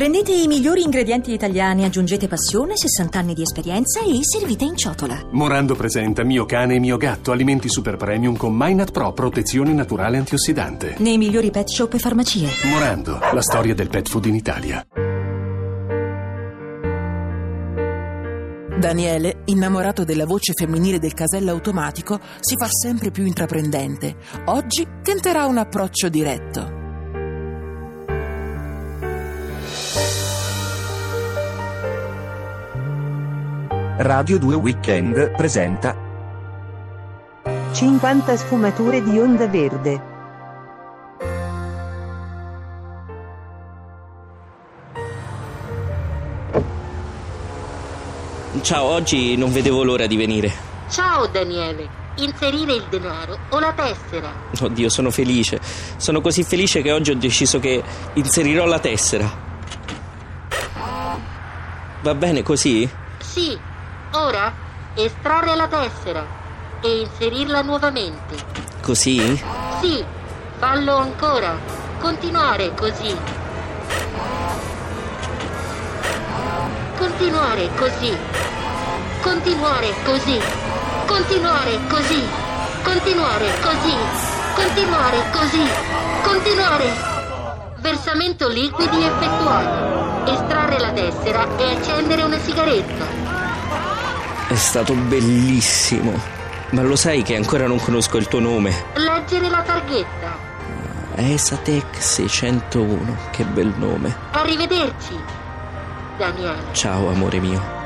Prendete i migliori ingredienti italiani, aggiungete passione, 60 anni di esperienza e servite in ciotola. Morando presenta Mio cane e mio gatto, alimenti super premium con Minat Pro, protezione naturale antiossidante. Nei migliori pet shop e farmacie. Morando, la storia del pet food in Italia. Daniele, innamorato della voce femminile del casello automatico, si fa sempre più intraprendente. Oggi tenterà un approccio diretto. Radio 2 Weekend presenta 50 sfumature di onda verde. Ciao, oggi non vedevo l'ora di venire. Ciao Daniele, inserire il denaro o la tessera? Oddio, sono felice. Sono così felice che oggi ho deciso che inserirò la tessera. Va bene così? Sì, ora estrarre la tessera e inserirla nuovamente. Così? Sì, fallo ancora. Continuare così. Continuare così. Continuare così. Continuare così. Continuare così. Continuare così. Continuare. Versamento liquidi effettuato. Estrarre la tessera e accendere una sigaretta. È stato bellissimo. Ma lo sai che ancora non conosco il tuo nome? Leggere la targhetta. Esatec 601. Che bel nome. Arrivederci. Daniele. Ciao, amore mio.